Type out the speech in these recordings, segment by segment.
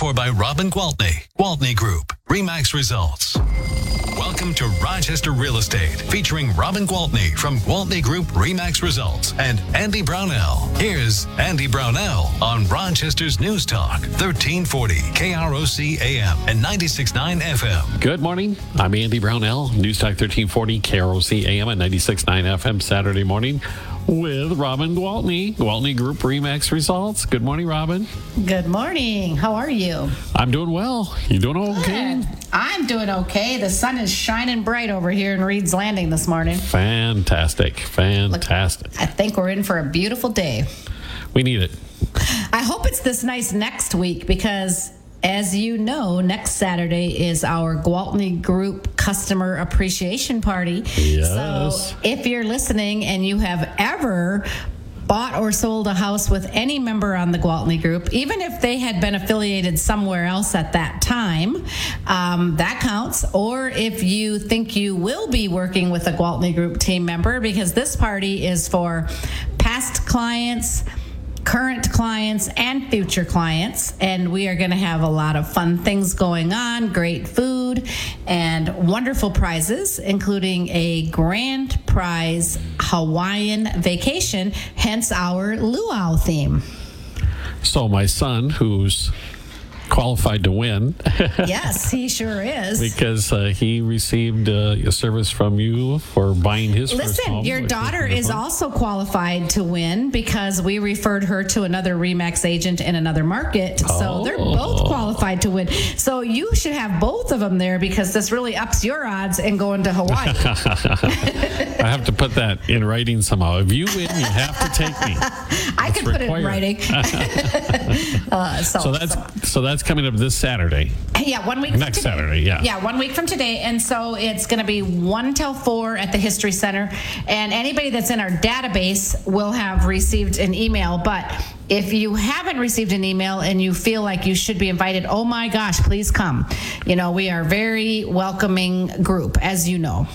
for by Robin Gwaltney, Gwaltney Group, Remax Results. Welcome to Rochester Real Estate, featuring Robin Gwaltney from Gwaltney Group Remax Results and Andy Brownell. Here's Andy Brownell on Rochester's News Talk, 1340 KROC AM and 96.9 FM. Good morning. I'm Andy Brownell, News Talk 1340 KROC AM and 96.9 FM Saturday morning with Robin Gwaltney, Gwaltney Group Remax Results. Good morning, Robin. Good morning. How are you? I'm doing well. You doing okay? Good. I'm doing okay. The sun is shining bright over here in Reads Landing this morning. Fantastic. Fantastic. I think we're in for a beautiful day. We need it. I hope it's this nice next week because as you know, next Saturday is our Gwaltney Group Customer Appreciation Party. Yes. So if you're listening and you have ever bought or sold a house with any member on the Gwaltney Group, even if they had been affiliated somewhere else at that time, um, that counts. Or if you think you will be working with a Gwaltney Group team member, because this party is for past clients current clients and future clients. And we are going to have a lot of fun things going on, great food, and wonderful prizes, including a grand prize Hawaiian vacation, hence our luau theme. So, my son, who's qualified to win. yes, he sure is. because uh, he received uh, a service from you for buying his Listen, home, your daughter is also qualified to win because we referred her to another Remax agent in another market. So they're both Oh. qualified to win. So you should have both of them there because this really ups your odds in going to Hawaii. I have to put that in writing somehow. If you win, you have to take me. I could put it in writing. uh, so, So that's so that's coming up this Saturday. Yeah, one week. Next from today. Saturday, yeah. Yeah, one week from today. And so it's going to be 1 till 4 at the History Center. And anybody that's in our database will have received an email. But if you haven't received an email and you feel like you should be invited, oh my gosh, please come. You know, we are a very welcoming group, as you know.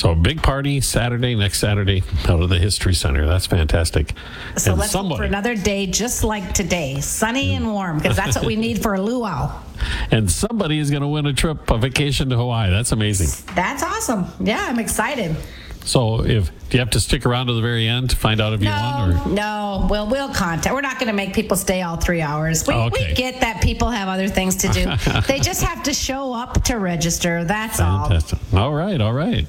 So big party Saturday, next Saturday, out of the History Center. That's fantastic. So and let's hope for another day just like today, sunny and warm, because that's what we need for a luau. and somebody is going to win a trip, a vacation to Hawaii. That's amazing. That's awesome. Yeah, I'm excited. So if do you have to stick around to the very end to find out if you won? No, Or no. Well, we'll contact. We're not going to make people stay all three hours. We, Okay. we get that people have other things to do. they just have to show up to register. That's all. fantastic. All right, all right.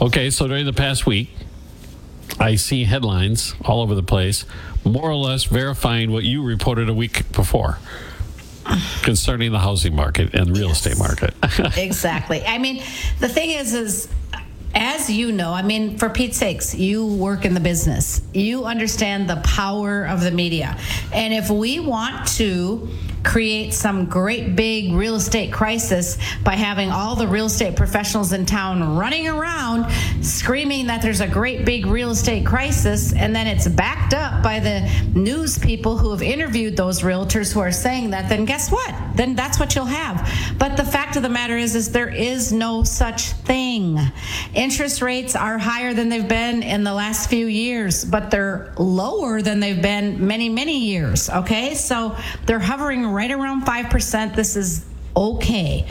Okay, so during the past week, I see headlines all over the place, more or less verifying what you reported a week before concerning the housing market and real estate market. exactly. I mean, the thing is, is as you know, I mean, for Pete's sakes, you work in the business. You understand the power of the media. And if we want to create some great big real estate crisis by having all the real estate professionals in town running around screaming that there's a great big real estate crisis. And then it's backed up by the news people who have interviewed those realtors who are saying that then guess what? Then that's what you'll have. But the fact of the matter is is there is no such thing. Interest rates are higher than they've been in the last few years but they're lower than they've been many many years. Okay? So they're hovering right around 5% this is okay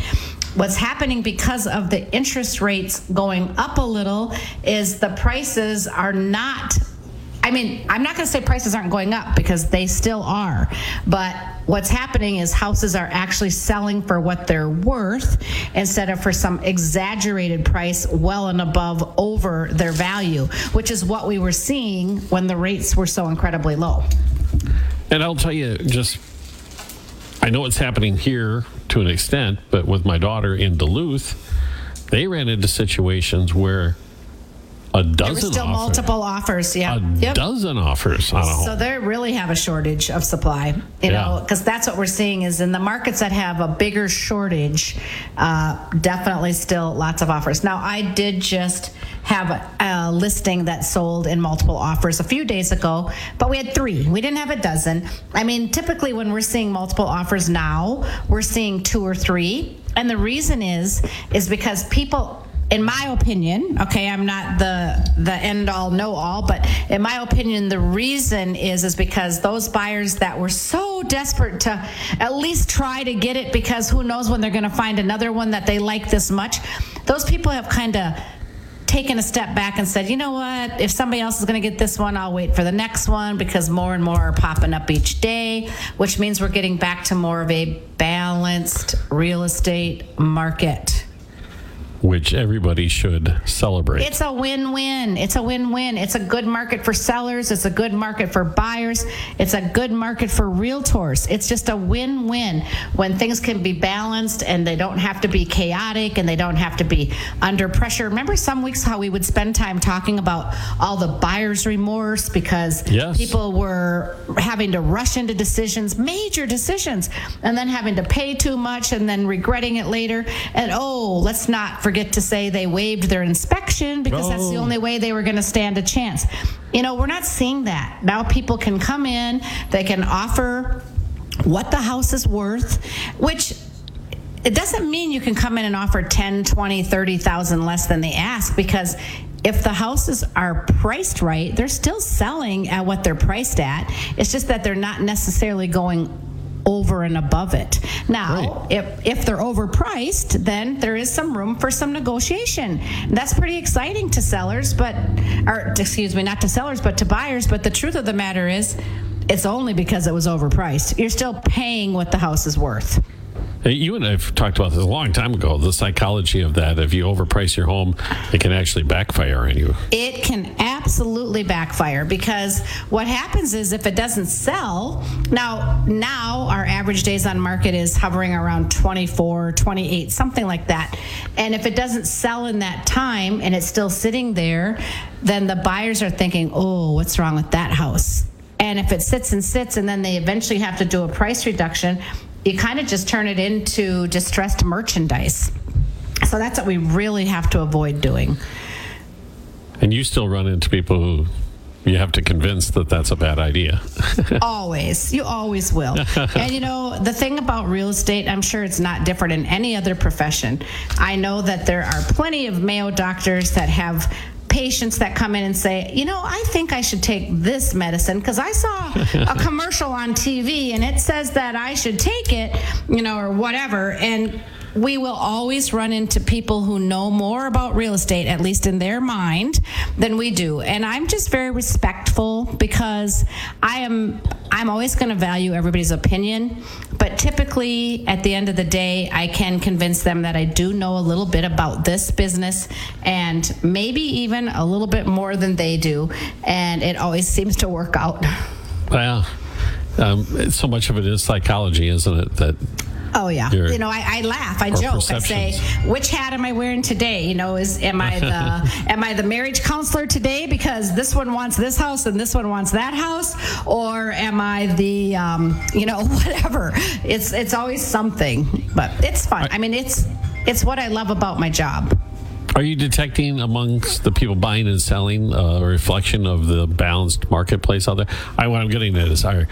what's happening because of the interest rates going up a little is the prices are not I mean, I'm not going to say prices aren't going up because they still are. But what's happening is houses are actually selling for what they're worth instead of for some exaggerated price well and above over their value, which is what we were seeing when the rates were so incredibly low. And I'll tell you, just I know it's happening here to an extent, but with my daughter in Duluth, they ran into situations where a There were still offer- multiple offers. Yeah. a Yep. dozen offers on a home. So they really have a shortage of supply, you Yeah. know, because that's what we're seeing is in the markets that have a bigger shortage, uh, definitely still lots of offers. Now, I did just have a, a listing that sold in multiple offers a few days ago, but we had three. We didn't have a dozen. I mean, typically when we're seeing multiple offers now, we're seeing two or three. And the reason is, is because people in my opinion, okay, I'm not the the end all know all, but in my opinion, the reason is is because those buyers that were so desperate to at least try to get it because who knows when they're going to find another one that they like this much. Those people have kind of taken a step back and said, you know what, if somebody else is going to get this one, I'll wait for the next one because more and more are popping up each day, which means we're getting back to more of a balanced real estate market which everybody should celebrate. It's a win win. It's a win win. It's a good market for sellers. It's a good market for buyers. It's a good market for realtors. It's just a win win when things can be balanced and they don't have to be chaotic and they don't have to be under pressure. Remember some weeks how we would spend time talking about all the buyer's remorse because yes. people were having to rush into decisions, major decisions, and then having to pay too much and then regretting it later. And oh, let's not forget forget to say they waived their inspection because oh. that's the only way they were going to stand a chance. You know, we're not seeing that. Now people can come in, they can offer what the house is worth, which it doesn't mean you can come in and offer 10, 20, 30,000 less than they ask because if the houses are priced right, they're still selling at what they're priced at. It's just that they're not necessarily going over and above it. Now, right. if if they're overpriced, then there is some room for some negotiation. That's pretty exciting to sellers, but or excuse me, not to sellers, but to buyers. But the truth of the matter is, it's only because it was overpriced. You're still paying what the house is worth. You and I have talked about this a long time ago. The psychology of that. If you overprice your home, it can actually backfire on you. It can absolutely backfire because what happens is if it doesn't sell, now now our average days on market is hovering around 24, 28, something like that. And if it doesn't sell in that time and it's still sitting there, then the buyers are thinking, "Oh, what's wrong with that house?" And if it sits and sits and then they eventually have to do a price reduction, you kind of just turn it into distressed merchandise. So that's what we really have to avoid doing. And you still run into people who you have to convince that that's a bad idea. always. You always will. and you know, the thing about real estate, I'm sure it's not different in any other profession. I know that there are plenty of Mayo doctors that have patients that come in and say, you know, I think I should take this medicine because I saw a commercial on TV and it says that I should take it, you know, or whatever. And we will always run into people who know more about real estate, at least in their mind, than we do. And I'm just very respectful because I am I'm always going to value everybody's opinion, but typically at the end of the day, I can convince them that I do know a little bit about this business and maybe even a little bit more than they do, and it always seems to work out. Well, um, so much of it is psychology, isn't it? That Oh yeah. Your, you know, I, I laugh, I joke, I say, which hat am I wearing today? You know, is am I the am I the marriage counselor today because this one wants this house and this one wants that house, or am I the um, you know whatever? It's it's always something, but it's fun. I mean, it's it's what I love about my job. Are you detecting amongst the people buying and selling uh, a reflection of the balanced marketplace out there? I, what I'm getting at is, are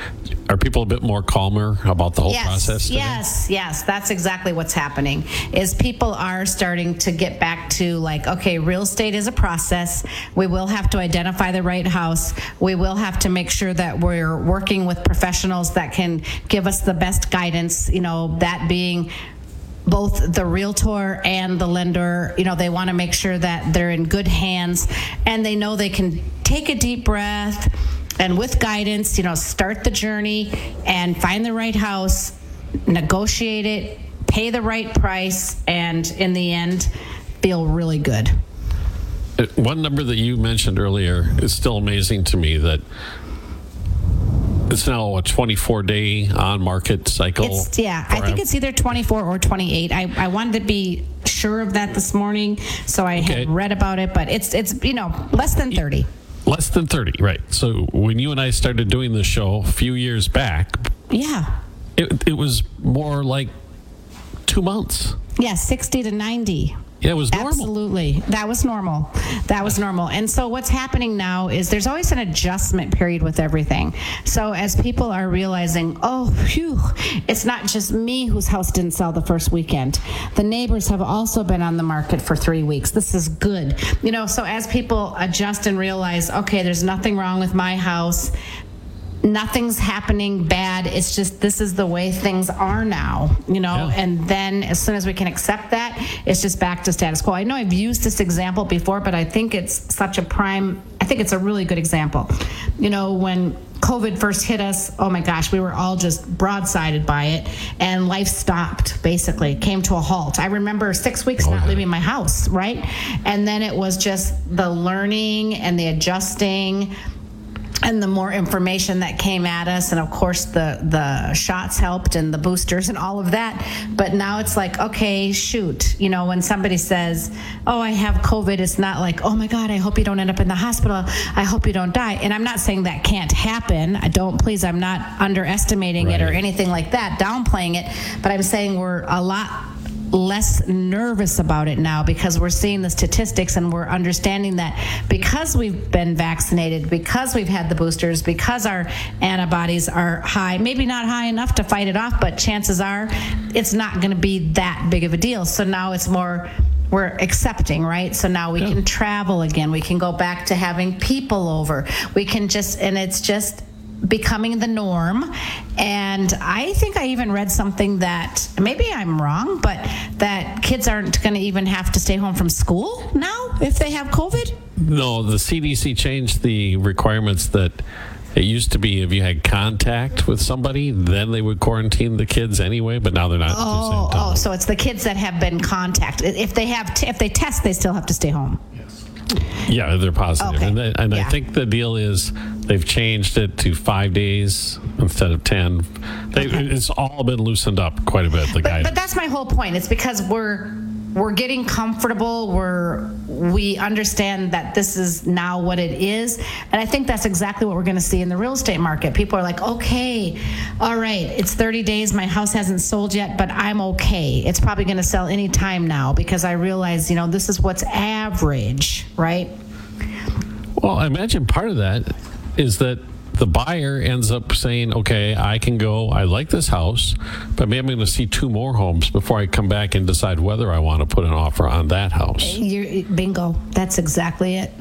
are people a bit more calmer about the whole yes, process? Today? Yes, yes, that's exactly what's happening. Is people are starting to get back to like, okay, real estate is a process. We will have to identify the right house. We will have to make sure that we're working with professionals that can give us the best guidance. You know, that being both the realtor and the lender, you know, they want to make sure that they're in good hands and they know they can take a deep breath and with guidance, you know, start the journey and find the right house, negotiate it, pay the right price, and in the end, feel really good. Uh, one number that you mentioned earlier is still amazing to me that it's now a 24 day on market cycle. It's, yeah, I think it's either 24 or 28. I, I wanted to be sure of that this morning, so I okay. had read about it, but it's it's you know less than 30. Less than 30, right. So when you and I started doing the show a few years back, yeah, it, it was more like two months. Yeah, 60 to 90. Yeah, it was normal. Absolutely. That was normal. That was normal. And so what's happening now is there's always an adjustment period with everything. So as people are realizing, oh, phew, it's not just me whose house didn't sell the first weekend. The neighbors have also been on the market for three weeks. This is good. You know, so as people adjust and realize, okay, there's nothing wrong with my house nothing's happening bad. It's just this is the way things are now, you know. Yeah. And then as soon as we can accept that, it's just back to status quo. I know I've used this example before, but I think it's such a prime. I think it's a really good example. You know, when COVID first hit us, oh my gosh, we were all just broadsided by it, and life stopped basically, came to a halt. I remember six weeks oh, not yeah. leaving my house, right? And then it was just the learning and the adjusting and the more information that came at us and of course the the shots helped and the boosters and all of that. But now it's like okay shoot. You know when somebody says oh i have covid it's not like oh my god i hope you don't end up in the hospital. I hope you don't die. And i'm not saying that can't happen. I don't please i'm not underestimating it or anything like that downplaying it. But i'm saying we're a lot less nervous about it now because we're seeing the statistics and we're understanding that because we've been vaccinated, because we've had the boosters, because our antibodies are high, maybe not high enough to fight it off, but chances are it's not going to be that big of a deal. So now it's more we're accepting, right? So now we Yeah. can travel again. We can go back to having people over. We can just, and it's just becoming the norm. And I think I even read something that maybe I'm wrong, but that kids aren't going to even have to stay home from school now if they have COVID. No, the CDC changed the requirements that it used to be if you had contact with somebody, then they would quarantine the kids anyway, but now they're not. at the Oh, oh, so it's the kids that have been contacted. If they have, t- if they test, they still have to stay home. Yeah, they're positive. Okay. And, they, and I think the deal is they've changed it to five days instead of 10. They, It's all been loosened up quite a bit, the But, guidance. but that's my whole point. It's because we're we're getting comfortable. We're we understand that this is now what it is, and I think that's exactly what we're going to see in the real estate market. People are like, okay, all right, it's 30 days. My house hasn't sold yet, but I'm okay. It's probably going to sell any time now because I realize, you know, this is what's average, right? Well, I imagine part of that is that the buyer ends up saying, okay, I can go, I like this house, but maybe I'm going to see two more homes before I come back and decide whether I want to put an offer on that house. You're, bingo. That's exactly it.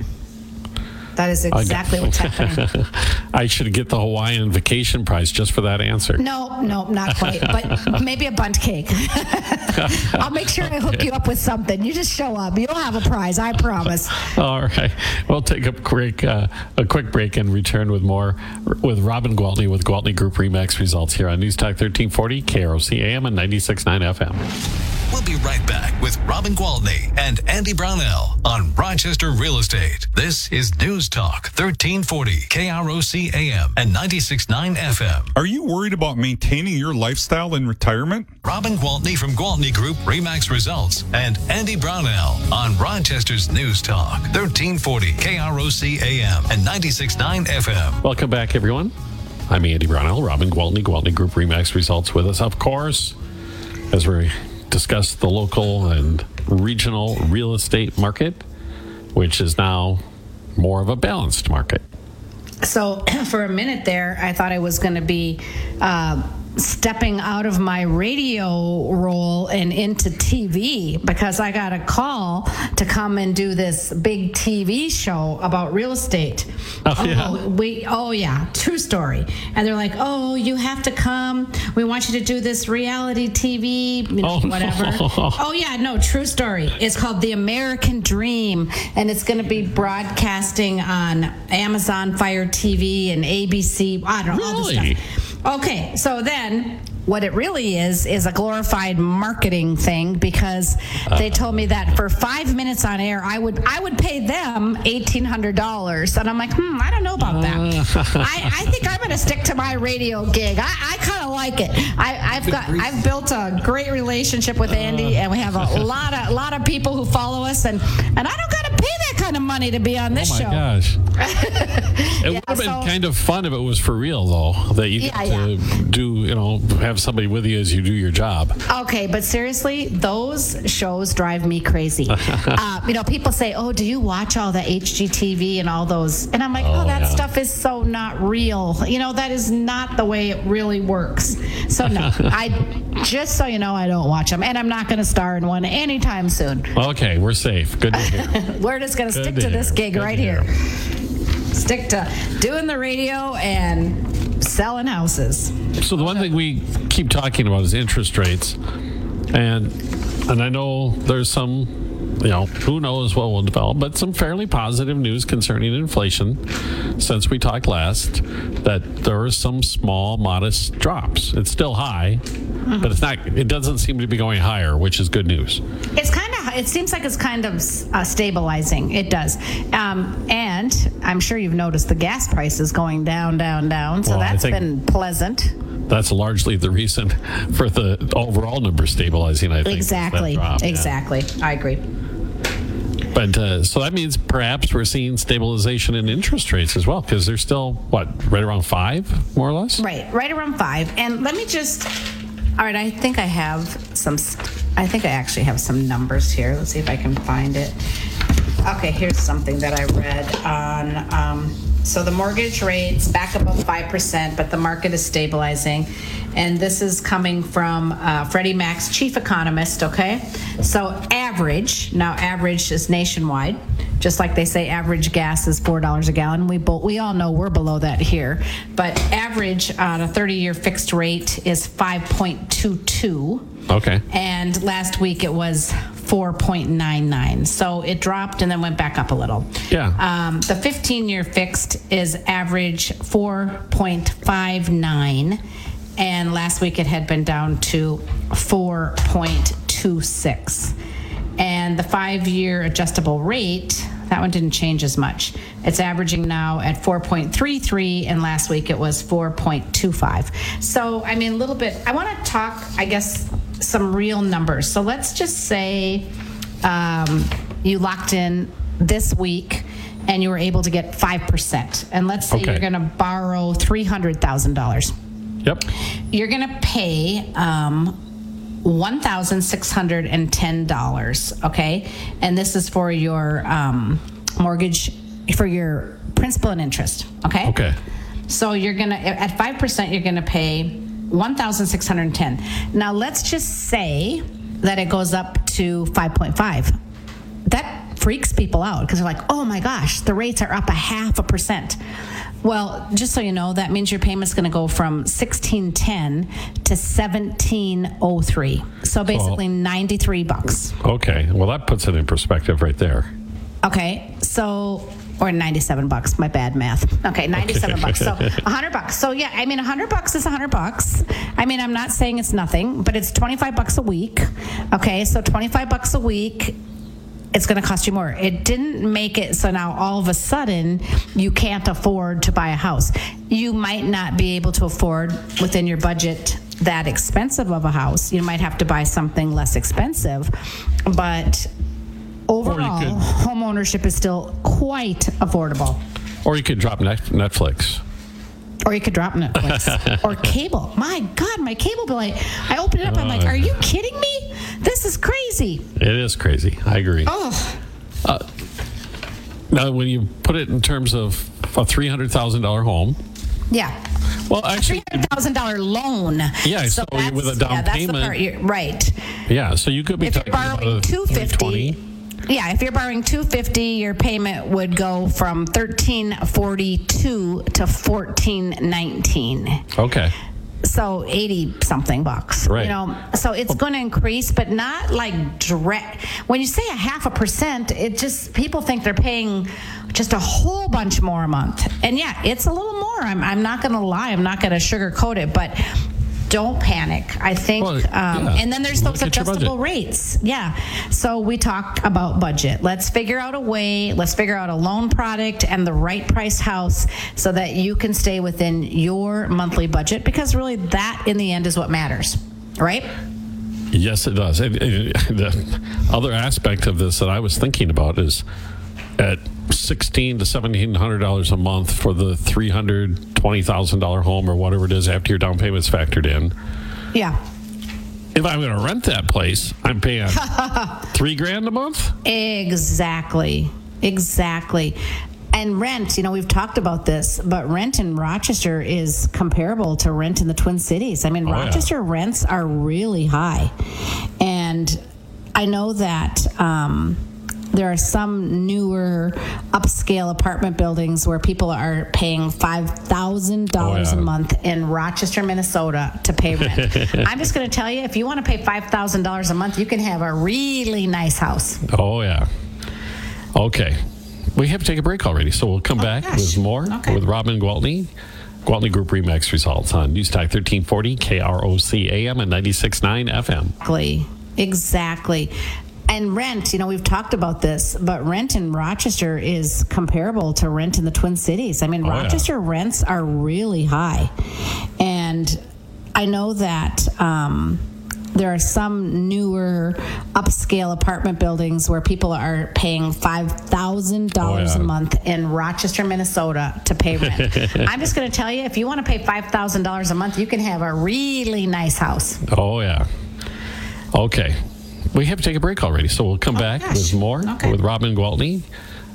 That is got- exactly what's happening. I should get the Hawaiian vacation prize just for that answer. No, no, not quite. But maybe a Bundt cake. I'll make sure I hook you up with something. You just show up. You'll have a prize. I promise. All right. We'll take a quick, uh, a quick break and return with more with Robin Gwaltney with Gwaltney Group Remax results here on News Talk 1340, KROC AM and 96.9 FM. We'll be right back with Robin Gwaltney and Andy Brownell on Rochester Real Estate. This is News Talk 1340, KROC AM and 96.9 FM. Are you worried about maintaining your lifestyle in retirement? Robin Gwaltney from Gwaltney Group Remax Results and Andy Brownell on Rochester's News Talk 1340, KROC AM and 96.9 FM. Welcome back, everyone. I'm Andy Brownell, Robin Gwaltney, Gwaltney Group Remax results with us, of course, as we discuss the local and regional real estate market, which is now more of a balanced market. So for a minute there, I thought I was going to be uh, stepping out of my radio role and into TV because I got a call to come and do this big TV show about real estate. Oh, yeah? Oh, we oh yeah, true story. And they're like, "Oh, you have to come. We want you to do this reality TV, you know, Oh, whatever." no. Oh yeah, no, true story. It's called The American Dream, and it's going to be broadcasting on Amazon Fire TV and ABC. I don't know all this stuff. Okay, so then what it really is is a glorified marketing thing because they uh-huh. told me that for five minutes on air, I would I would pay them eighteen hundred dollars, and I'm like, hmm, I don't know about that. Uh. I, I think I'm going to stick to my radio gig. I, I kind of like it. I, I've got I've built a great relationship with Andy, uh. and we have a lot of lot of people who follow us, and and I don't got to pay that kind of money to be on this Oh my show. gosh. it would have been so- kind of fun if it was for real, though, that you Yeah, get to do, you know, have somebody with you as you do your job. Okay, but seriously, those shows drive me crazy. uh, you know, people say, "Oh, do you watch all the HGTV and all those?" And I'm like, "Oh, Oh, that yeah. stuff is so not real. You know, that is not the way it really works." So no, I just so you know, I don't watch them, and I'm not going to star in one anytime soon. Okay, we're safe. Good to hear. We're just going to stick to to this gig Good right here. Stick to doing the radio and selling houses. So the one thing we keep talking about is interest rates, and and I know there's some, you know, who knows what will develop, but some fairly positive news concerning inflation since we talked last. That there are some small, modest drops. It's still high, but it's not. It doesn't seem to be going higher, which is good news. It's kind. It seems like it's kind of uh, stabilizing. It does, um, and I'm sure you've noticed the gas prices going down, down, down. So Well, that's been pleasant. That's largely the reason for the overall number stabilizing. I think that Exactly. yeah. Exactly. I agree. But uh, so that means perhaps we're seeing stabilization in interest rates as well, because they're still what right around five, more or less. Right. Right around five. And let me just. All right. I think I have some. st- I think I actually have some numbers here. Let's see if I can find it. Okay. Here's something that I read on. Um, so the mortgage rates back above 5%, but the market is stabilizing. And this is coming from uh, Freddie Mac's chief economist, okay? So average, now average is nationwide, just like they say average gas is $4 a gallon. We, bo- we all know we're below that here. But average on a 30 year fixed rate is 5.22 Okay. and last week it was 4.99 so it dropped and then went back up a little Yeah. um, the 15 year fixed is average 4.59 and last week it had been down to 4.26 and the five year adjustable rate that one didn't change as much. It's averaging now at 4.33 and last week it was 4.25 so i mean a little bit i want to talk i guess some real numbers. So let's just say um, you locked in this week and you were able to get 5% and let's say Okay. you're going to borrow $300000 Yep. you're going to pay um, $1,610, okay? And this is for your um, mortgage, for your principal and interest, okay? Okay. So you're going to, at 5%, you're going to pay 1,610. Now let's just say that it goes up to 5.5. That freaks people out because they're like, oh my gosh, the rates are up a half a percent. Well, just so you know, that means your payment's going to go from 1610 to 1703. So basically 93 bucks. Okay. Well, that puts it in perspective right there. Okay, so or 97 bucks. My bad math. Okay, 97 bucks. So 100 bucks. So yeah, I mean 100 bucks is 100 bucks. I mean, I'm not saying it's nothing, but it's 25 bucks a week. Okay, so 25 bucks a week it's going to cost you more. It didn't make it so now all of a sudden you can't afford to buy a house. You might not be able to afford within your budget that expensive of a house. You might have to buy something less expensive, but overall, home ownership is still quite affordable. Or you could drop Netflix. Or you could drop Netflix or cable. My God, my cable bill! I, I opened it up. I'm like, uh. are you kidding me? This is crazy. It is crazy. I agree. Oh, Now, when you put it in terms of a three hundred thousand dollar home, yeah. well, actually, hundred thousand dollar loan. Yeah, so that's- with a down yeah, that's payment- The part right. yeah. So you could be If talking about two fifty. Yeah, if you're borrowing two fifty, your payment would go from thirteen forty two to fourteen nineteen. Okay. So eighty something bucks. Right. You know, so it's going to increase, but not like direct. When you say a half a percent, it just people think they're paying just a whole bunch more a month. And yeah, it's a little more. I'm I'm not going to lie. I'm not going to sugarcoat it, but. Don't panic. I think, Well, um, yeah. and then there's those Look budget. adjustable rates. Yeah. So we talk about budget. Let's figure out a way, let's figure out a loan product and the right price house so that you can stay within your monthly budget because really that in the end is what matters. Right? Yes, it does. The other aspect of this that I was thinking about is at sixteen to seventeen hundred dollars a month for the three hundred twenty thousand dollar home or whatever it is after your down payment's factored in. Yeah. If I'm going to rent that place, I'm paying three grand a month. Exactly. Exactly. And rent, you know, we've talked about this, but rent in Rochester is comparable to rent in the Twin Cities. I mean, Oh, yeah. Rochester rents are really high. And I know that um, there are some newer upscale apartment buildings where people are paying $5,000 Oh, yeah. a month in Rochester, Minnesota to pay rent. I'm just going to tell you if you want to pay $5,000 a month, you can have a really nice house. Oh yeah. Okay. We have to take a break already, so we'll come oh, back Oh, gosh. with more Okay. with Robin Gwaltney. Gwaltney Group Remax results on News Talk 1340 KROC AM and 96.9 FM. Exactly. Exactly. And rent, you know, we've talked about this, but rent in Rochester is comparable to rent in the Twin Cities. I mean, Oh, yeah. Rochester rents are really high. And I know that um, there are some newer upscale apartment buildings where people are paying $5,000 Oh, yeah. a month in Rochester, Minnesota to pay rent. I'm just going to tell you if you want to pay $5,000 a month, you can have a really nice house. Oh yeah. Okay. We have to take a break already, so we'll come oh, back Oh, gosh. with more Okay. with Robin Gwaltney.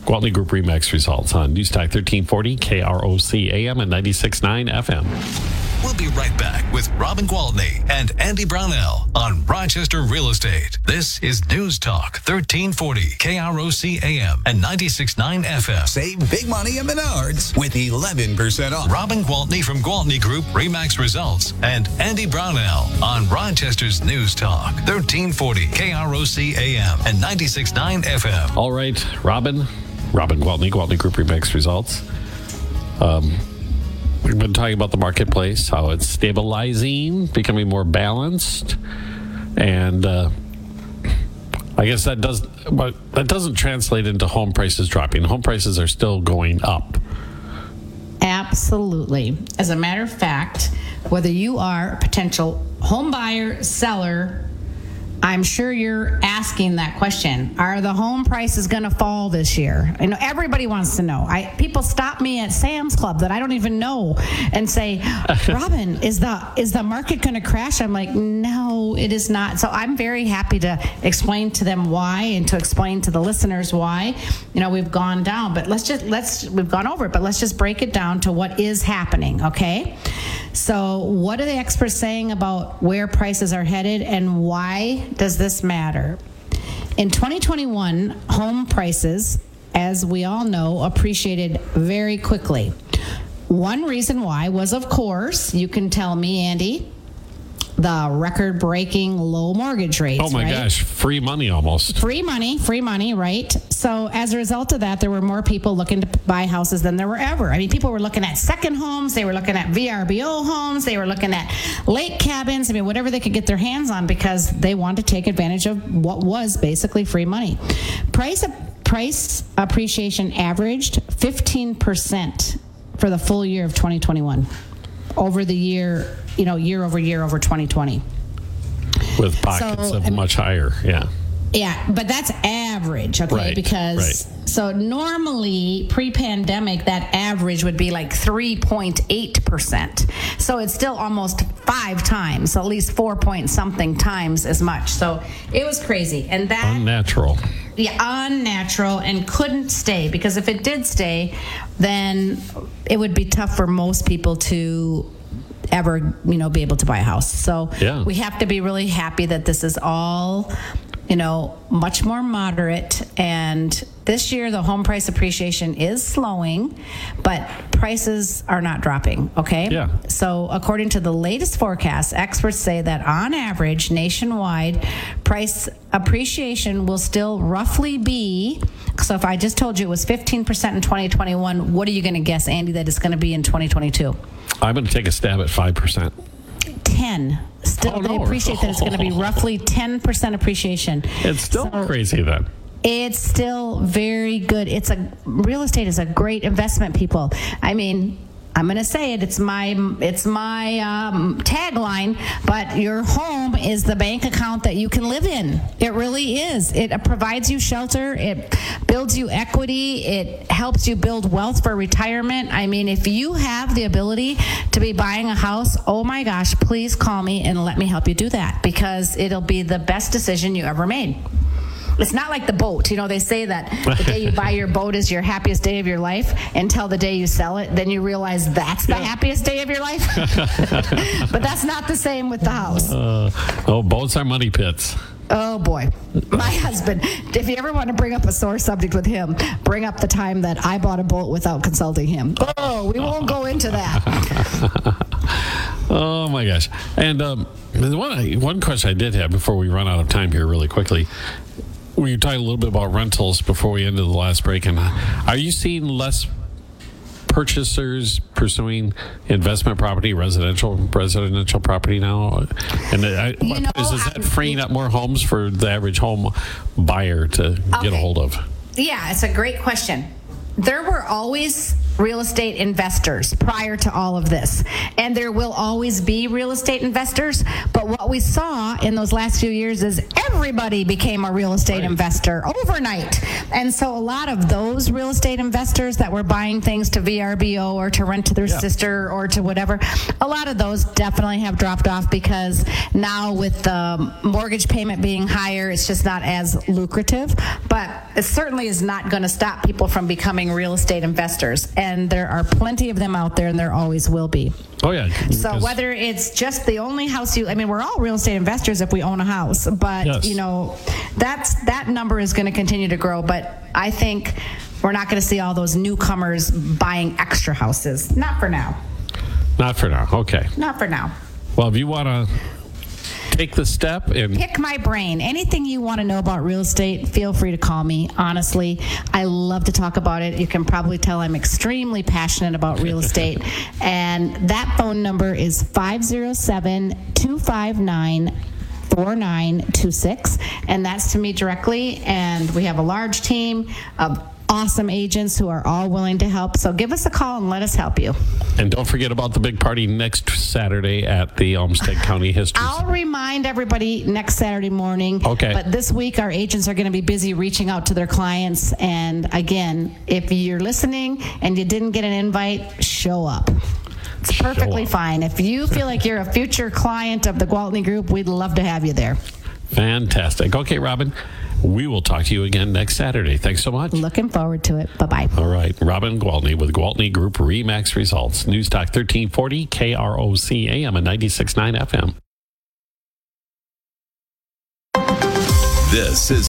Gwaltney Group Remax results on News Talk 1340 KROC AM and 96.9 FM. We'll be right back with Robin Gwaltney and Andy Brownell on Rochester Real Estate. This is News Talk 1340 KROC AM and 96.9 FM. Save big money at Menards with 11% off. Robin Gwaltney from Gwaltney Group Remax Results and Andy Brownell on Rochester's News Talk 1340 KROC AM and 96.9 FM. All right, Robin, Robin Gwaltney, Gwaltney Group Remax results. Um, we've been talking about the marketplace, how it's stabilizing, becoming more balanced, and uh, I guess that does, but that doesn't translate into home prices dropping. Home prices are still going up. Absolutely. As a matter of fact, whether you are a potential home buyer, seller, I'm sure you're asking that question. Are the home prices going to fall this year? I know everybody wants to know. I people stop me at Sam's Club that I don't even know and say, "Robin, is the is the market going to crash?" I'm like, "No, it is not." So I'm very happy to explain to them why and to explain to the listeners why. You know, we've gone down, but let's just let's we've gone over it, but let's just break it down to what is happening, okay? So, what are the experts saying about where prices are headed and why does this matter? In 2021, home prices, as we all know, appreciated very quickly. One reason why was, of course, you can tell me, Andy, the record breaking low mortgage rates. Oh my right? gosh, free money almost. Free money, free money, right? So as a result of that, there were more people looking to buy houses than there were ever. I mean, people were looking at second homes, they were looking at VRBO homes, they were looking at lake cabins. I mean, whatever they could get their hands on because they wanted to take advantage of what was basically free money. Price price appreciation averaged 15% for the full year of 2021 over the year, you know, year over year over 2020. With pockets So, of I mean- much higher. Yeah. Yeah, but that's average, okay? Right, because right. so normally pre-pandemic that average would be like 3.8%. So it's still almost 5 times, so at least 4 point something times as much. So it was crazy. And that Unnatural. yeah, unnatural and couldn't stay because if it did stay, then it would be tough for most people to ever, you know, be able to buy a house. So Yeah. we have to be really happy that this is all, you know, much more moderate. And this year, the home price appreciation is slowing, but prices are not dropping. Okay. Yeah. So, according to the latest forecast, experts say that on average, nationwide, price appreciation will still roughly be. So, if I just told you it was 15% in 2021, what are you going to guess, Andy, that it's going to be in 2022? I'm going to take a stab at 5%. 10. Still, Oh, they no. appreciate that it's going to be roughly 10% appreciation. It's still So- crazy then. It's still very good. It's a real estate is a great investment, people. I mean, I'm going to say it. It's my it's my um, tagline. But your home is the bank account that you can live in. It really is. It provides you shelter. It builds you equity. It helps you build wealth for retirement. I mean, if you have the ability to be buying a house, oh my gosh, please call me and let me help you do that because it'll be the best decision you ever made. It's not like the boat. You know, they say that the day you buy your boat is your happiest day of your life until the day you sell it. Then you realize that's the happiest day of your life. but that's not the same with the house. Uh, oh, boats are money pits. Oh boy, my husband. If you ever want to bring up a sore subject with him, bring up the time that I bought a boat without consulting him. Oh, we won't go into that. oh my gosh! And um, one one question I did have before we run out of time here, really quickly. We talked a little bit about rentals before we ended the last break, and uh, are you seeing less purchasers pursuing investment property, residential residential property now? And uh, I, You know, is, is that um, freeing up more homes for the average home buyer to get a hold of? Yeah, it's a great question. There were always real estate investors prior to all of this, and there will always be real estate investors. But what we saw in those last few years is everybody became a real estate investor overnight. And so a lot of those real estate investors that were buying things to VRBO or to rent to their sister or to whatever, a lot of those definitely have dropped off because now with the mortgage payment being higher, it's just not as lucrative. But it certainly is not going to stop people from becoming real estate investors. And there are plenty of them out there, and there always will be. Oh yeah. So whether it's just the only house you, I mean, we're all real estate investors if we own a house, but Yes. you know, that's that number is going to continue to grow. But I think we're not going to see all those newcomers buying extra houses. Not for now. not for now. Okay. Not for now. Well, if you want to take the step and Pick my brain. Anything you want to know about real estate, feel free to call me. Honestly, I love to talk about it. You can probably tell I'm extremely passionate about real estate. and that phone number is 507 259 4926. And that's to me directly. And we have a large team of awesome agents who are all willing to help. So give us a call and let us help you. and don't forget about the big party next Saturday at the Olmsted County History. I'll remind everybody next Saturday morning. Okay. But this week, our agents are going to be busy reaching out to their clients. And again, if you're listening and you didn't get an invite, show up. It's perfectly fine. If you feel like you're a future client of the Gwaltney Group, we'd love to have you there. Fantastic. Okay, Robin, we will talk to you again next Saturday. Thanks so much. Looking forward to it. Bye bye. All right, Robin Gwaltney with Gwaltney Group Remax Results. News Talk 1340 KROC AM and 96.9 FM. This is